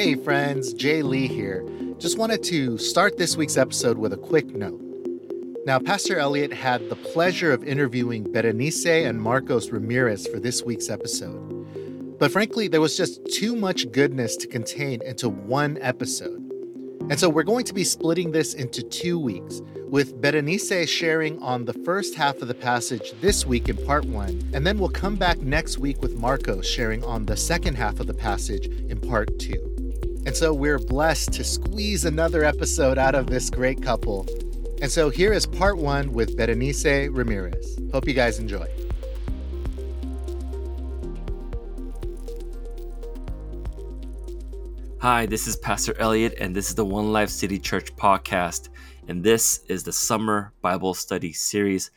Hey friends, Jay Lee here. Just wanted to start this week's episode with a quick note. Now, Pastor Elliot had the pleasure of interviewing Berenice and Marcos Ramirez for this week's episode. But frankly, there was just too much goodness to contain into one episode. And so we're going to be splitting this into two weeks, with Berenice sharing on the first half of the passage this week in part one, and then we'll come back next week with Marcos sharing on the second half of the passage in part two. And so we're blessed to squeeze another episode out of this great couple and so here is part one with Berenice Ramirez. Hope you guys enjoy. Hi, this is Pastor Elliot, and this is the One Life City Church podcast. And this is the Summer Bible Study Series.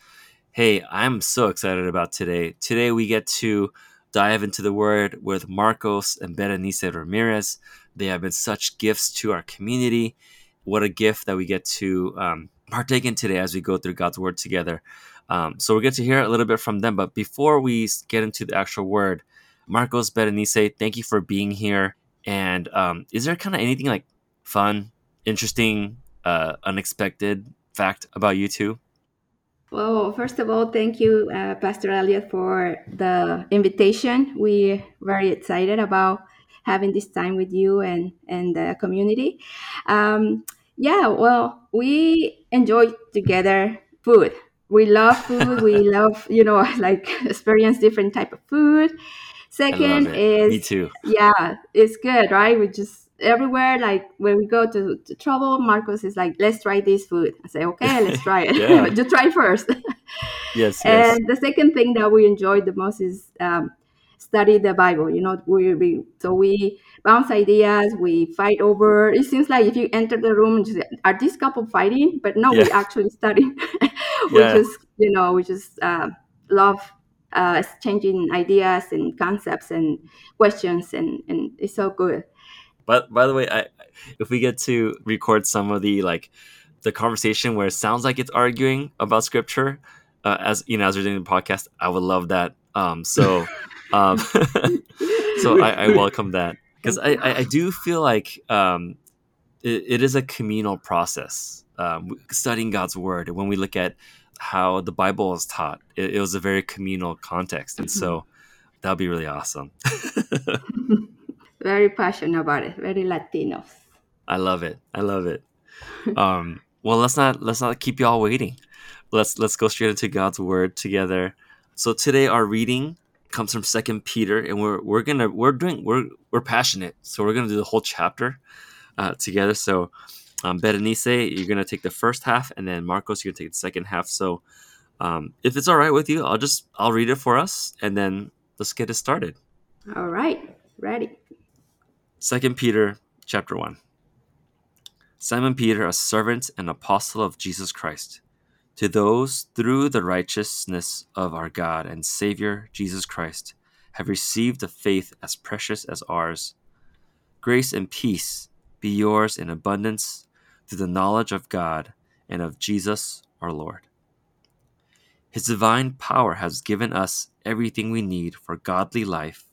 Hey, I'm so excited about today. Today, we get to dive into the Word with Marcos and Berenice Ramirez. They have been such gifts to our community. What a gift that we get to um, partake in today as we go through God's word together. Um, so we're going to hear a little bit from them. But before we get into the actual word, Marcos Berenice, thank you for being here. And um, is there kind of anything like fun, interesting, uh, unexpected fact about you two? Well, first of all, thank you, uh, Pastor Elliot, for the invitation. We're very excited about having this time with you and, and the community. Um, yeah, well, we enjoy together food. We love food. we love, you know, like experience different type of food. Second is me too. Yeah, it's good, right? We just everywhere. Like when we go to, to trouble, Marcos is like, "Let's try this food." I say, "Okay, let's try it. just try first. yes, yes. And the second thing that we enjoy the most is um, study the Bible. You know, we, we so we bounce ideas, we fight over. It seems like if you enter the room, just, are this couple fighting? But no, yeah. we actually study. we yeah. just you know we just uh, love uh, exchanging ideas and concepts and questions, and and it's so good. But by the way, I if we get to record some of the like the conversation where it sounds like it's arguing about scripture, uh, as you know, as we're doing the podcast, I would love that. Um, so um, so I, I, welcome that because I, I, I, do feel like um, it, it is a communal process um, studying God's word. When we look at how the Bible is taught, it, it was a very communal context, and so that would be really awesome. very passionate about it. Very Latinos. I love it. I love it. Um, well, let's not let's not keep y'all waiting. Let's let's go straight into God's word together. So today our reading comes from Second Peter, and we're we're gonna we're doing we're we're passionate, so we're gonna do the whole chapter uh, together. So, um, Berenice, you're gonna take the first half, and then Marcos, you're gonna take the second half. So, um, if it's all right with you, I'll just I'll read it for us, and then let's get it started. All right, ready. Second Peter, chapter one. Simon Peter, a servant and apostle of Jesus Christ to those through the righteousness of our God and Savior Jesus Christ have received a faith as precious as ours, grace and peace be yours in abundance through the knowledge of God and of Jesus our Lord. His divine power has given us everything we need for godly life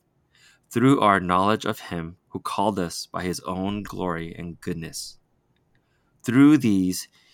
through our knowledge of Him who called us by His own glory and goodness. Through these,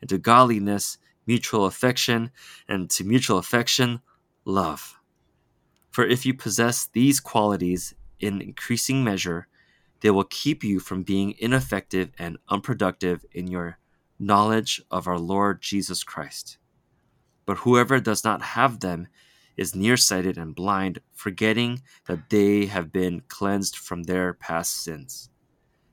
and to godliness, mutual affection, and to mutual affection, love. For if you possess these qualities in increasing measure, they will keep you from being ineffective and unproductive in your knowledge of our Lord Jesus Christ. But whoever does not have them is nearsighted and blind, forgetting that they have been cleansed from their past sins.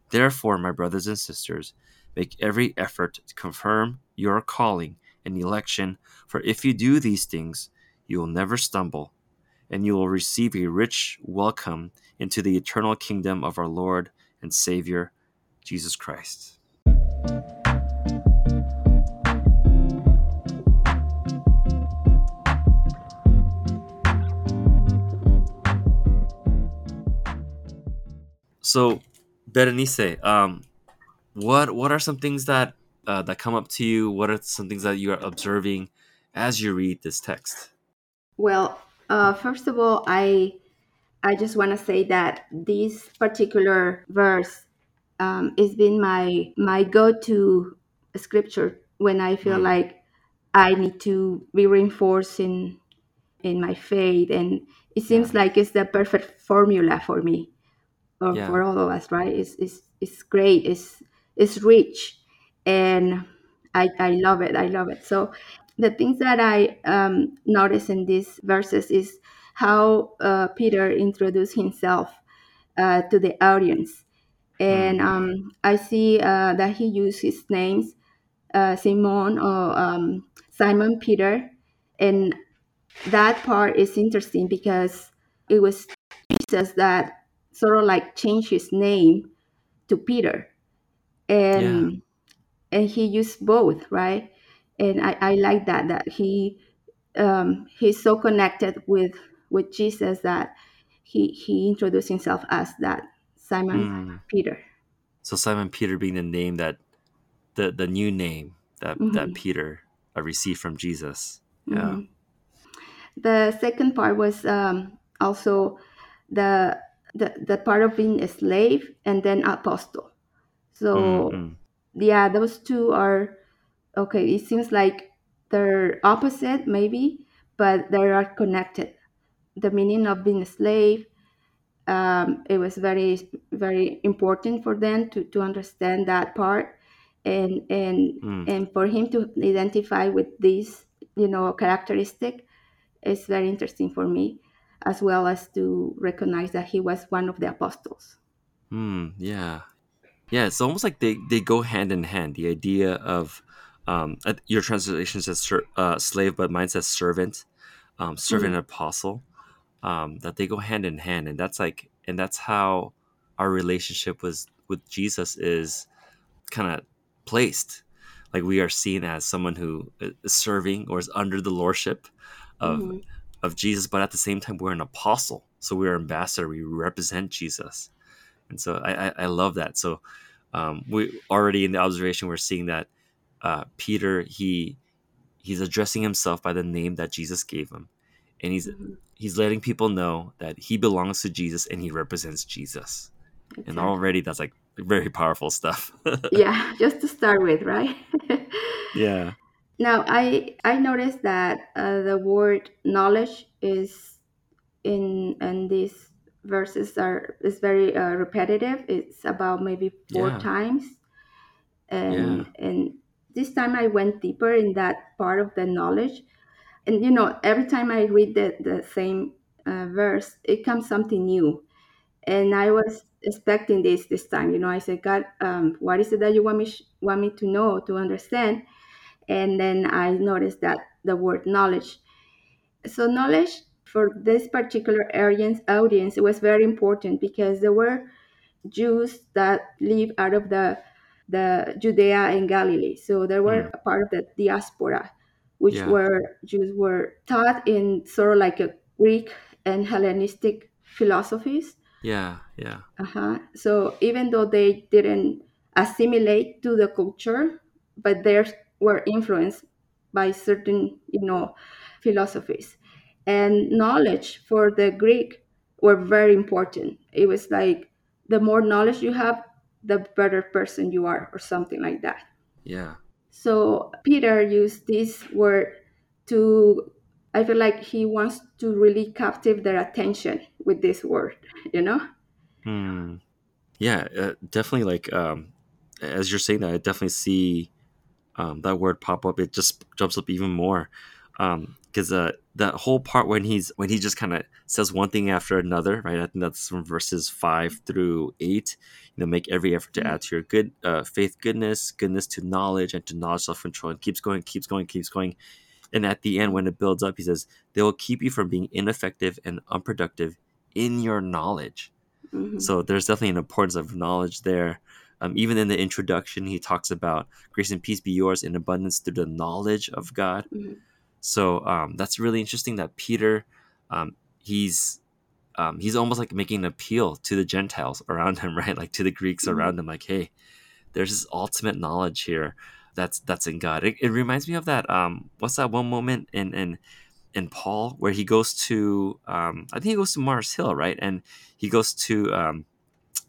Therefore, my brothers and sisters, Make every effort to confirm your calling and election, for if you do these things, you will never stumble, and you will receive a rich welcome into the eternal kingdom of our Lord and Savior, Jesus Christ. So, Berenice, um, what what are some things that uh, that come up to you? What are some things that you are observing as you read this text? Well, uh, first of all, I I just want to say that this particular verse um, has been my my go-to scripture when I feel Mm. like I need to be reinforced in in my faith, and it seems Yeah. like it's the perfect formula for me or Yeah. for all of us, right? It's it's it's great. It's it's rich, and I I love it. I love it. So the things that I um, notice in these verses is how uh, Peter introduced himself uh, to the audience, and Mm. um, I see uh, that he used his names, uh, Simon or um, Simon Peter, and that part is interesting because it was Jesus that sort of like changed his name to Peter, and and he used both, right? And I, I like that that he um, he's so connected with with Jesus that he he introduced himself as that Simon Mm. Peter. So Simon Peter being the name that the the new name that that Mhm. Peter uh, received from Jesus. Yeah. Mhm. The second part was um, also the, the the part of being a slave and then apostle. So Mm, mm. yeah, those two are okay. It seems like they're opposite, maybe, but they are connected. The meaning of being a slave, um, it was very very important for them to, to understand that part, and and Mm. and for him to identify with this, you know, characteristic is very interesting for me, as well as to recognize that he was one of the apostles. Mm, yeah. Yeah, it's almost like they, they go hand in hand. The idea of um, uh, your translation says uh, slave, but mine says servant, um, servant and apostle. Um, that they go hand in hand, and that's like, and that's how our relationship was with Jesus is kind of placed. Like we are seen as someone who is serving or is under the lordship of Mhm. of Jesus, but at the same time we're an apostle, so we're ambassador. We represent Jesus and so I, I, I love that. So um, we already in the observation we're seeing that uh, Peter he he's addressing himself by the name that Jesus gave him, and he's Mhm. he's letting people know that he belongs to Jesus and he represents Jesus. And already that's like very powerful stuff. yeah, just to start with, right? yeah. now, I I noticed that uh, the word knowledge is in in these verses are is very uh, repetitive. It's about maybe four Yeah. times, and Yeah. and this time I went deeper in that part of the knowledge. And you know, every time I read the the same uh, verse, it comes something new. And I was expecting this this time. You know, I said, God, um, what is it that you want me sh- want me to know to understand? And then I noticed that the word knowledge. So knowledge for this particular audience audience was very important because there were Jews that live out of the the Judea and Galilee. So they were a part of the diaspora, which Yeah. were Jews were taught in sort of like a Greek and Hellenistic philosophies. Yeah. Yeah. Uh-huh. So even though they didn't assimilate to the culture, but they were influenced by certain, you know, philosophies. And knowledge for the Greek were very important. It was like the more knowledge you have, the better person you are, or something like that. Yeah. So Peter used this word to I feel like he wants to really captive their attention with this word, you know? Hmm. Yeah. Uh, definitely. Like um, as you're saying that, I definitely see um, that word pop up. It just jumps up even more because uh, that whole part when he's when he just kind of says one thing after another, right? I think that's from verses five through eight. You know, make every effort to add to your good uh, faith, goodness, goodness to knowledge, and to knowledge, self control, and keeps going, keeps going, keeps going. And at the end, when it builds up, he says, "They will keep you from being ineffective and unproductive in your knowledge." Mhm. So there's definitely an importance of knowledge there. Um, even in the introduction, he talks about grace and peace be yours in abundance through the knowledge of God. Mhm. So um, that's really interesting that Peter, um, he's um, he's almost like making an appeal to the Gentiles around him, right? Like to the Greeks Mhm. around him, like, hey, there's this ultimate knowledge here that's that's in God. It, it reminds me of that. Um, what's that one moment in in in Paul where he goes to um, I think he goes to Mars Hill, right? And he goes to um,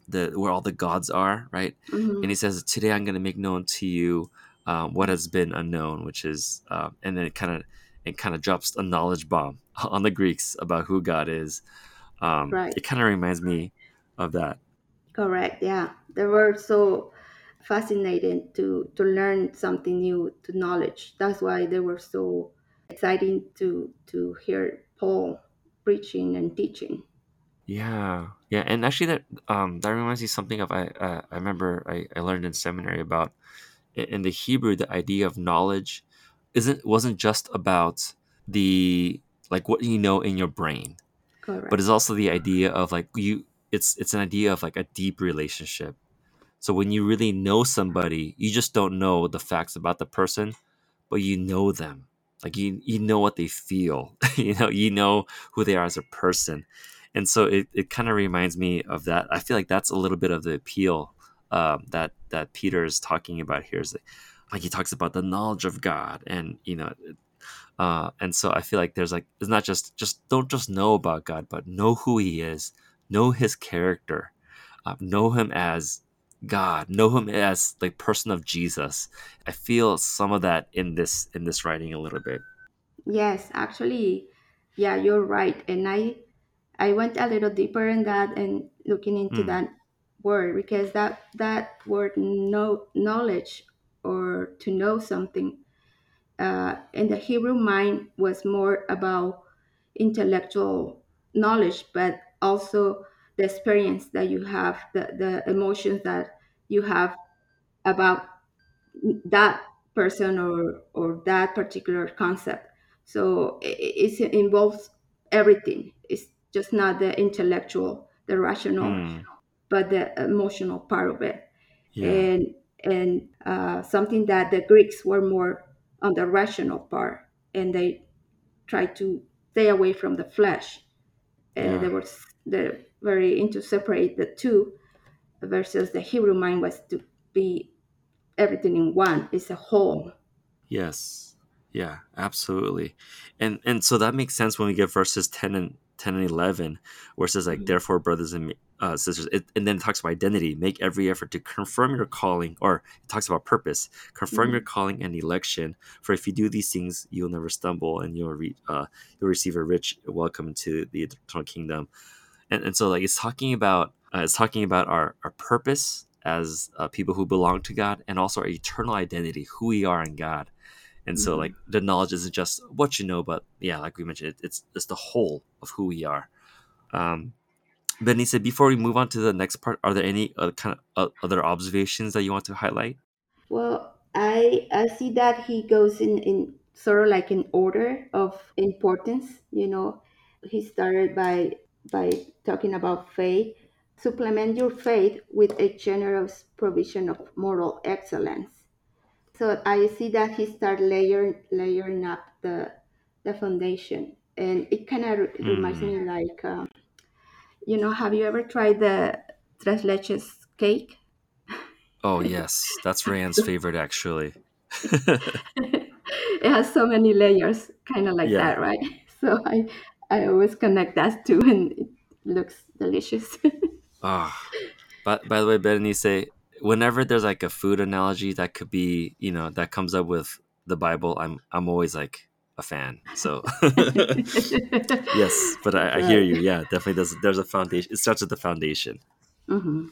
the where all the gods are, right? Mhm. and he says, "Today I'm going to make known to you um, what has been unknown," which is, uh, and then it kind of it kind of drops a knowledge bomb on the Greeks about who God is. Um, Right. It kind of reminds me of that. Correct. Yeah, they were so fascinating to to learn something new, to knowledge. That's why they were so exciting to to hear Paul preaching and teaching. Yeah, yeah, and actually, that um, that reminds me something of I uh, I remember I, I learned in seminary about in the Hebrew the idea of knowledge isn't wasn't just about the like what you know in your brain Correct. but it's also the idea of like you it's it's an idea of like a deep relationship. So when you really know somebody you just don't know the facts about the person but you know them. Like you you know what they feel you know you know who they are as a person. And so it, it kind of reminds me of that. I feel like that's a little bit of the appeal um, that that peter is talking about here is like, like he talks about the knowledge of god and you know uh, and so I feel like there's like it's not just just don't just know about God, but know who He is, know His character, uh, know Him as God, know Him as the person of Jesus. I feel some of that in this in this writing a little bit. Yes, actually, yeah, you're right. And I I went a little deeper in that and looking into Mm. that word because that that word know knowledge or to know something uh, in the Hebrew mind was more about intellectual knowledge, but also the experience that you have, the, the emotions that you have about that person or or that particular concept. So i- i- it involves everything. It's just not the intellectual, the rational, Mm. But the emotional part of it Yeah, and and uh, something that the Greeks were more on the rational part, and they tried to stay away from the flesh. Uh, Yeah. they were they're very into separate the two, versus the Hebrew mind was to be everything in one. It's a whole. yes, yeah, absolutely, and and so that makes sense when we get verses ten and ten and eleven, where it says like, Mhm. therefore, brothers and uh, sisters, it, and then it talks about identity. Make every effort to confirm your calling, or it talks about purpose. Confirm your calling and election. For if you do these things, you'll never stumble, and you'll re- uh, you'll receive a rich welcome to the eternal kingdom. And, and so, like, it's talking about uh, it's talking about our our purpose as uh, people who belong to God, and also our eternal identity, who we are in God. And so, Mhm. like, the knowledge isn't just what you know, but yeah, like we mentioned, it, it's it's the whole of who we are. Um, Benny before we move on to the next part, are there any uh, kind of uh, other observations that you want to highlight? Well, I I see that he goes in in sort of like an order of importance. You know, he started by by talking about faith. Supplement your faith with a generous provision of moral excellence. So I see that he started layering layering up the the foundation, and it kind of reminds Mm. me like, um, you know, have you ever tried the tres leches cake? Oh yes, that's Rand's favorite actually. it has so many layers, kind of like Yeah. that, right? So I I always connect that too, and it looks delicious. Ah, but by the way, Berenice, whenever there's like a food analogy that could be, you know, that comes up with the Bible, I'm I'm always like a fan. So yes, but I, I hear you. Yeah, definitely. There's there's a foundation. It starts with the foundation. hmm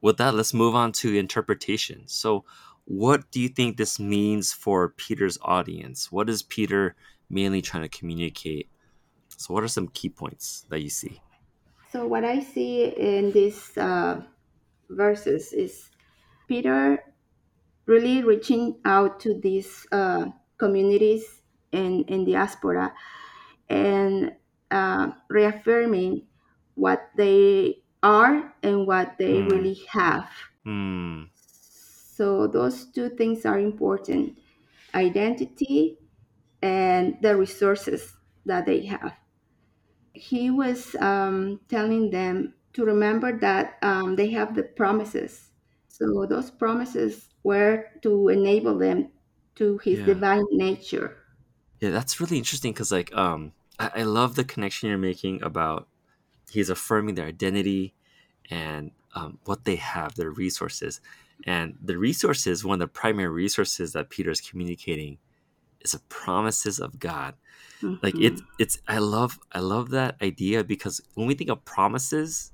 With that, let's move on to interpretation. So, what do you think this means for Peter's audience? What is Peter mainly trying to communicate? So, what are some key points that you see? So what I see in these uh, verses is Peter really reaching out to these uh, communities in, in diaspora and uh, reaffirming what they are and what they Mm. really have. Mm. So those two things are important identity and the resources that they have. He was um, telling them to remember that um, they have the promises. So those promises were to enable them to his Yeah. divine nature. Yeah, that's really interesting because, like, um, I, I love the connection you're making about he's affirming their identity and um, what they have, their resources, and the resources. One of the primary resources that Peter is communicating is the promises of God. Like Mhm. it, it's. I love, I love that idea because when we think of promises,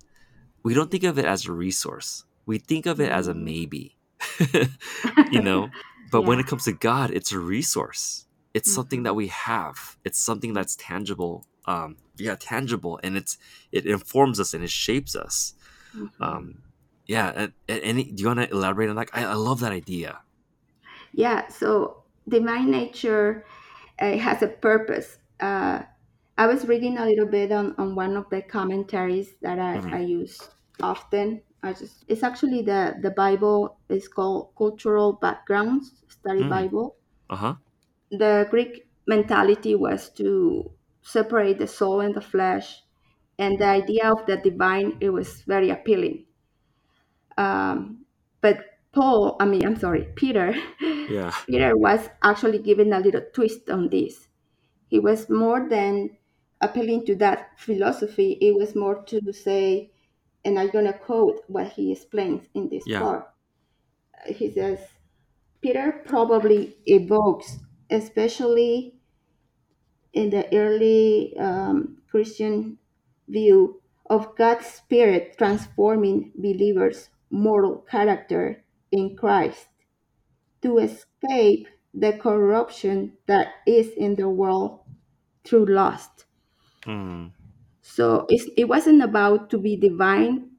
we don't think of it as a resource. We think of it as a Mm. maybe, you know. But when it comes to God, it's a resource. It's something that we have. It's something that's tangible. Um, yeah, tangible, and it's it informs us and it shapes us. Mhm. Um, yeah. And, do you want to elaborate on that? I, I love that idea. Yeah, so divine nature uh, has a purpose. Uh, I was reading a little bit on, on one of the commentaries that I, Mhm. I use often. I just it's actually the the Bible is called Cultural Backgrounds Study Mm. Bible. Uh huh. The Greek mentality was to separate the soul and the flesh, and the idea of the divine it was very appealing. Um, but Paul, I mean, I'm sorry, Peter. Yeah. Peter was actually giving a little twist on this. He was more than appealing to that philosophy. It was more to say, and I'm going to quote what he explains in this Yeah. part. He says, Peter probably evokes, especially in the early um, Christian view of God's Spirit transforming believers' moral character in Christ to escape the corruption that is in the world through lust. Mm. So it's, it wasn't about to be divine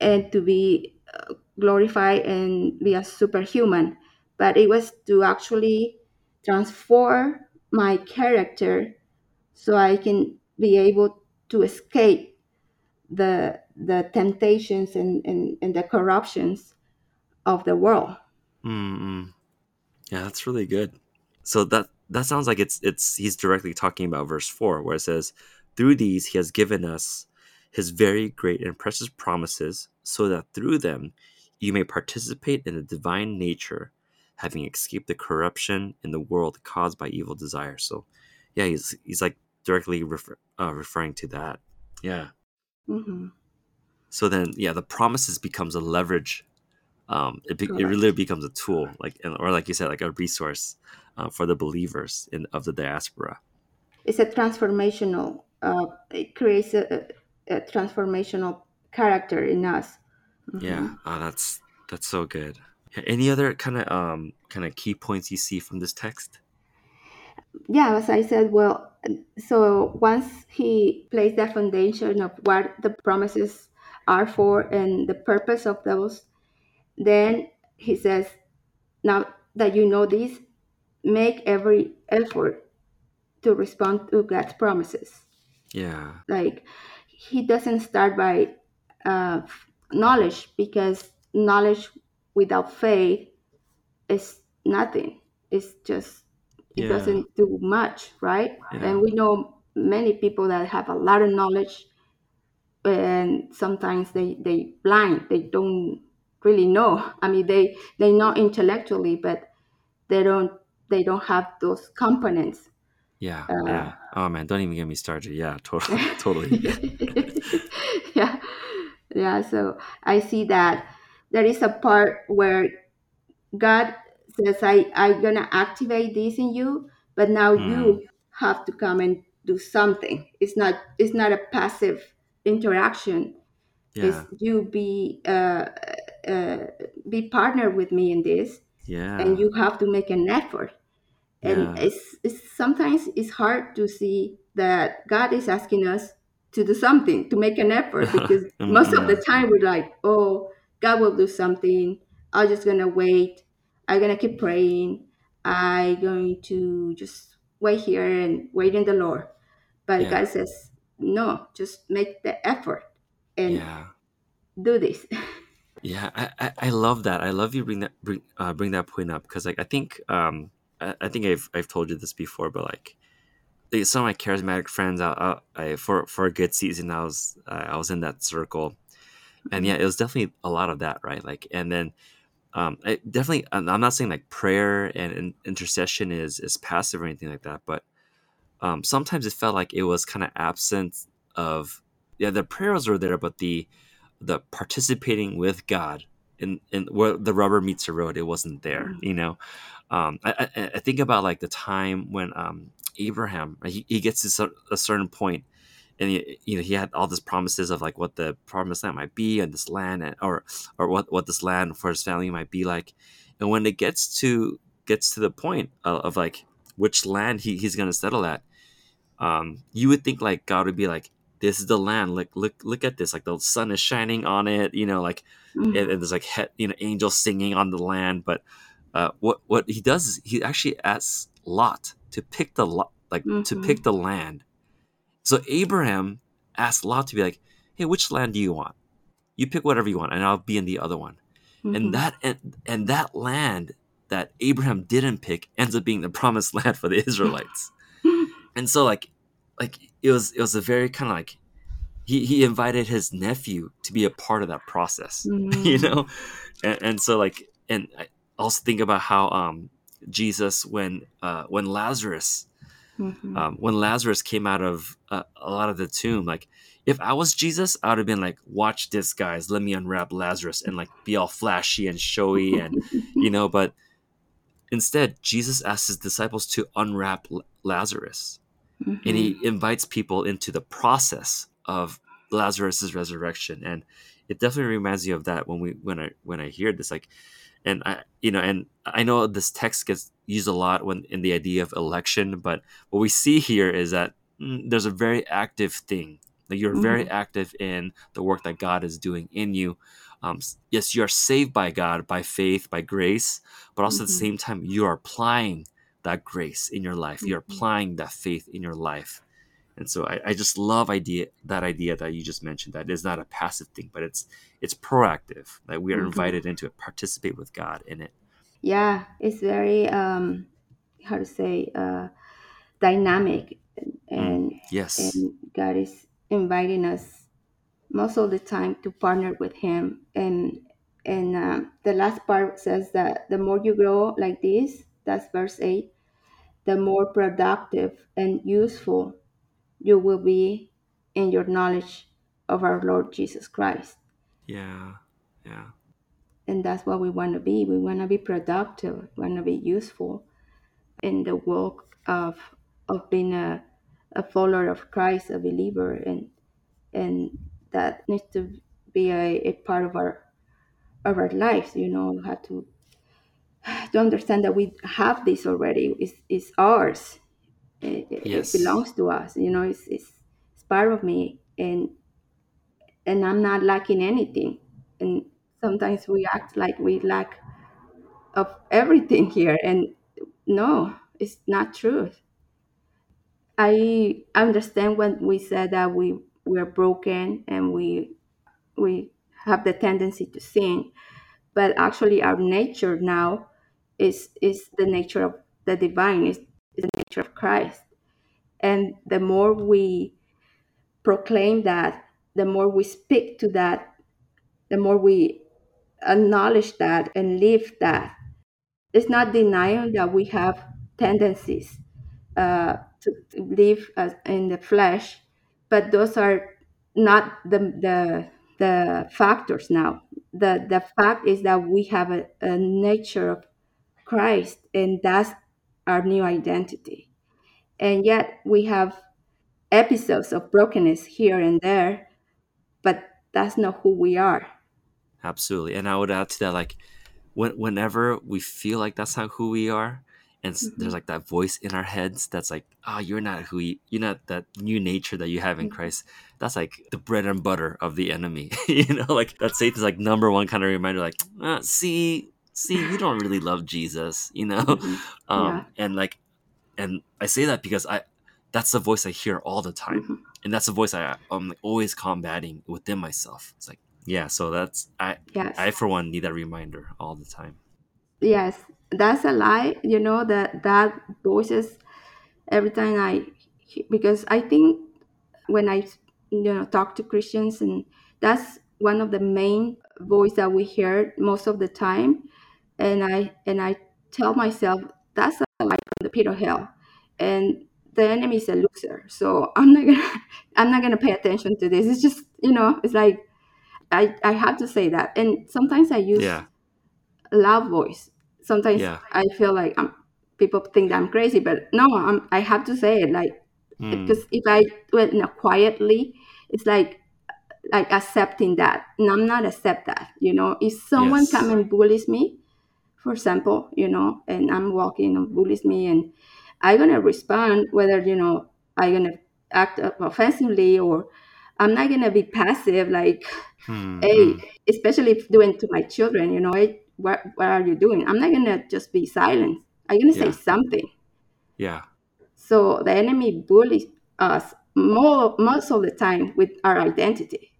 and to be uh, glorified and be a superhuman, but it was to actually transform my character so I can be able to escape the the temptations and, and, and the corruptions of the world. Mm-mm. Yeah, that's really good. So that that sounds like it's it's he's directly talking about verse four, where it says, "Through these he has given us his very great and precious promises, so that through them you may participate in the divine nature, having escaped the corruption in the world caused by evil desire." So, yeah, he's he's like directly refer, uh, referring to that. Yeah. hmm So then, yeah, the promises becomes a leverage. Um, it, be, it really becomes a tool, like or like you said, like a resource uh, for the believers in of the diaspora. It's a transformational. Uh, it creates a, a, transformational character in us. Yeah, Mhm. oh, that's that's so good. Any other kind of um kind of key points you see from this text? yeah, as I said, well, so once he placed the foundation of what the promises are for and the purpose of those, then he says, now that you know this, make every effort to respond to God's promises. Yeah, Like he doesn't start by uh, knowledge because knowledge without faith is nothing. It's just it Yeah. doesn't do much, right? Yeah. And we know many people that have a lot of knowledge, and sometimes they they blind. They don't really know. I mean, they they know intellectually, but they don't they don't have those components. yeah, Uh, yeah. Oh man, don't even get me started. Yeah, totally, totally. yeah, yeah. So I see that there is a part where God says, "I I'm gonna activate this in you, but now you have to come and do something. It's not it's not a passive interaction. Yeah, It's you be uh, uh, be partner with me in this, yeah, and you have to make an effort. And Yeah. it's, it's sometimes it's hard to see that God is asking us to do something, to make an effort, because most of the time we're like, oh, God will do something. I'm just gonna wait. I'm gonna keep praying. I'm going to just wait here and wait in the Lord. But Yeah. God says, no, just make the effort and Yeah. do this. Yeah, I, I, I love that. I love you bring that bring uh, bring that point up because like I think um I, I think I've I've told you this before, but like some of my charismatic friends, I, I, I for for a good season, I was uh, I was in that circle, and yeah, it was definitely a lot of that, right? Like, and then um, I definitely I'm I'm not saying like prayer and, and intercession is is passive or anything like that, but um, sometimes it felt like it was kind of absent of yeah the prayers were there, but the the participating with God in in where the rubber meets the road, it wasn't there. Mhm. You know, um, I, I, I think about like the time when um, Abraham he, he gets to a certain point, and he, you know he had all these promises of like what the promised land might be and this land and, or or what what this land for his family might be like, and when it gets to gets to the point of, of like which land he, he's gonna settle at, um, you would think like God would be like, "This is the land. Look, look, look at this. Like the sun is shining on it. You know, like Mhm. and, and there's like he, you know angels singing on the land." But uh, what what he does is he actually asks Lot to pick the lot, like to Mhm. pick the land. So Abraham asks Lot to be like, "Hey, which land do you want? You pick whatever you want, and I'll be in the other one." Mhm. And that and, and that land that Abraham didn't pick ends up being the promised land for the Israelites and so like like it was it was a very kind of like he, he invited his nephew to be a part of that process you Mhm. know and, and so like and i also think about how um jesus when uh when lazarus Mhm. um when lazarus came out of uh, a lot of the tomb like if i was jesus i would have been like watch this guys let me unwrap lazarus and like be all flashy and showy and you know but instead jesus asked his disciples to unwrap L- lazarus and he invites people into the process of Lazarus's resurrection and it definitely reminds me of that when we when I when I hear this like and I you know and I know this text gets used a lot when in the idea of election but what we see here is that mm, there's a very active thing like you're very Mhm. active in the work that God is doing in you um, yes you are saved by God by faith by grace but also at the Mhm. same time you are applying that grace in your life you're Mhm. applying that faith in your life and so I, I just love idea that idea that you just mentioned that is not a passive thing but it's it's proactive that we are Mhm. invited into it participate with god in it Yeah, it's very um, how to say uh, dynamic, and yes and God is inviting us most of the time to partner with Him. And and uh, the last part says that the more you grow like this, that's verse eight, the more productive and useful you will be in your knowledge of our Lord Jesus Christ. yeah yeah And that's what we want to be. We want to be productive. We want to be useful in the work of of being a, a follower of Christ, a believer, and and that needs to be a, a part of our of our lives. You know, we have to to understand that we have this already. It's, it's ours. It, it- it belongs to us. You know, it's, it's it's part of me, and and I'm not lacking anything. And sometimes we act like we lack of everything here, and no, it's not true. I understand when we said that we we're broken and we we have the tendency to sin, but actually our nature now is is the nature of the divine, is, is the nature of Christ. And the more we proclaim that, the more we speak to that, the more we acknowledge that and live that. It's not denying that we have tendencies uh, to live as in the flesh, but those are not the the the factors now. The the fact is that we have a, a nature of Christ, and that's our new identity. And yet we have episodes of brokenness here and there, but that's not who we are. absolutely and i would add to that like when, whenever we feel like that's not who we are and s- there's like that voice in our heads that's like oh you're not who you, you're not that new nature that you have in Mhm. christ that's like the bread and butter of the enemy you know like that satan's like number one kind of reminder like ah, see see, you don't really love Jesus, you know? Mhm. Um, Yeah. and like, and I say that because I, that's the voice I hear all the time. Mhm. And that's the voice I, I'm like always combating within myself. It's like, yeah, so that's, I, Yes. I for one need that reminder all the time. yes. That's a lie. You know that that voices every time I because I think when I you know talk to Christians and that's one of the main voice that we hear most of the time and I and I tell myself that's a lie from the pit of hell and the enemy is a loser so I'm not gonna I'm not gonna pay attention to this it's just you know it's like I I have to say that and sometimes I use Yeah. loud voice sometimes Yeah. I feel like I'm, people think that I'm crazy but no I'm, I have to say it like Mm, because if I do it quietly, it's like like accepting that, and I'm not accept that. You know, if someone Yes. come and bullies me, for example, you know, and I'm walking and bullies me, and I'm gonna respond whether you know I'm gonna act offensively or I'm not gonna be passive. Like, mm, hey, mm. especially if doing to my children, you know, hey, what what are you doing? I'm not gonna just be silent. I'm gonna say something. Yeah. So the enemy bullies us more most of the time with our identity.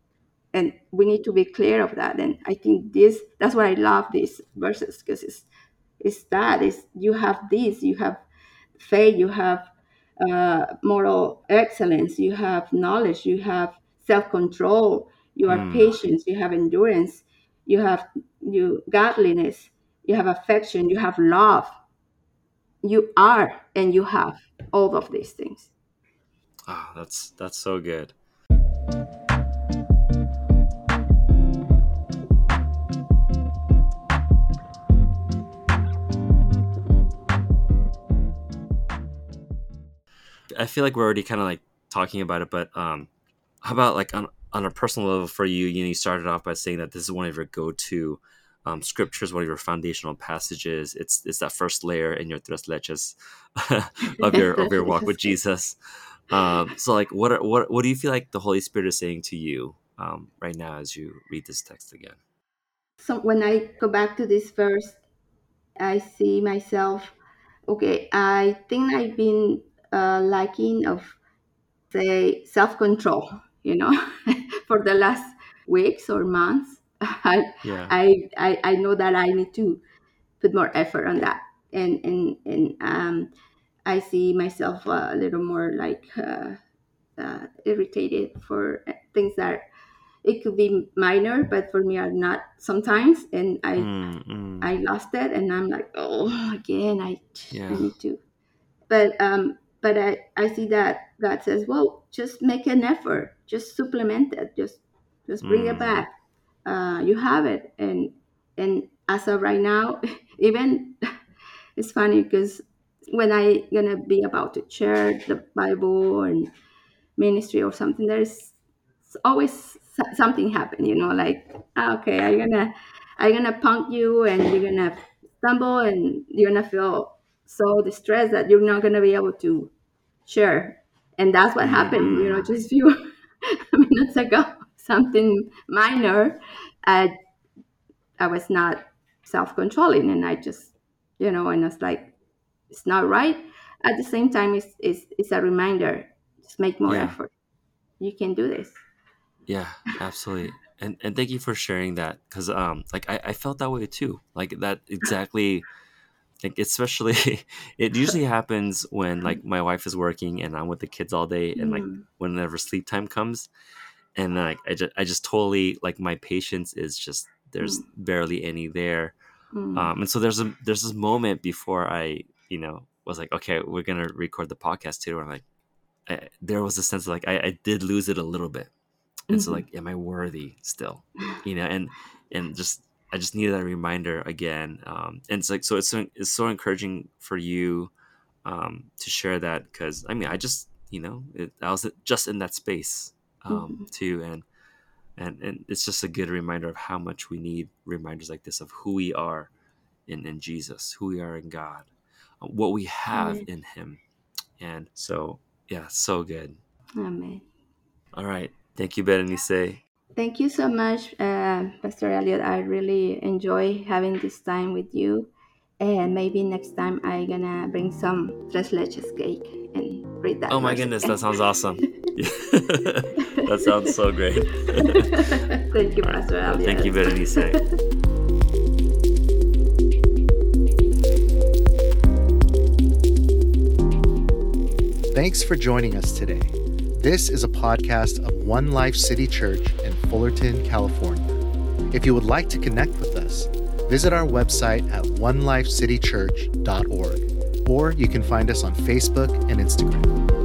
And we need to be clear of that. And I think this that's why I love these verses because it's it's that is you have this, you have faith, you have uh, moral excellence, you have knowledge, you have self-control, you are Mm. patient, you have endurance, you have you godliness, you have affection, you have love. You are and you have all of these things. Ah, that's that's so good. I feel like we're already kind of like talking about it, but um, how about like on on a personal level for you? You know, you started off by saying that this is one of your go-to um, scriptures, one of your foundational passages. It's it's that first layer in your tres leches of your of your walk with Jesus. Um, so, like, what are, what what do you feel like the Holy Spirit is saying to you um, right now as you read this text again? So when I go back to this verse, I see myself. Okay, I think I've been uh, lacking of say self control. You know, for the last weeks or months, I, Yeah, I I I know that I need to put more effort on that, and and and um, I see myself uh, a little more like uh, uh, irritated for things that it could be minor, but for me are not sometimes, and I Mm, mm. I lost it, and I'm like, oh, again, I, Yeah. I need to. But um, but I, I see that God says, well, just make an effort, just supplement it, just just bring it Mm. back. Uh, you have it, and and as of right now, even it's funny because when I gonna be about to share the Bible and ministry or something, there's always something happen, you know, like ah, okay, I'm gonna I'm gonna punk you and you're gonna stumble and you're gonna feel so distressed that you're not gonna be able to share. And that's what happened, you know, just few minutes ago. Something minor. I I was not self controlling and I just you know, and it's like it's not right. At the same time it's it's it's a reminder. Just make more Yeah. effort. You can do this. Yeah, absolutely. And and thank you for sharing that because um like I, I felt that way too. Like that exactly like especially it usually happens when like my wife is working and I'm with the kids all day and like Mm, whenever sleep time comes and like I just I just totally like my patience is just there's mm, barely any there. mm, Um and so there's a there's this moment before I, you know, was like, okay, we're gonna record the podcast too. And like I, there was a sense of like I, I did lose it a little bit. And so mhm, like am i worthy still? You know and and just i just needed that reminder again um and it's like so it's so, it's so encouraging for you um to share that because i mean i just you know it, i was just in that space um mhm, too and and and it's just a good reminder of how much we need reminders like this of who we are in in jesus who we are in god uh, what we have Amen. in him and so yeah so good Amen. all right thank you berenice Thank you so much, uh, Pastor Elliot. I really enjoy having this time with you. And maybe next time I'm gonna bring some tres leches cake and read that. Oh my goodness, again. that sounds awesome. that sounds so great. Thank you, Pastor Elliot. Thank you, Berenice. Thanks for joining us today. This is a podcast of One Life City Church in Fullerton, California. If you would like to connect with us, visit our website at onelifecitychurch.org or you can find us on Facebook and Instagram.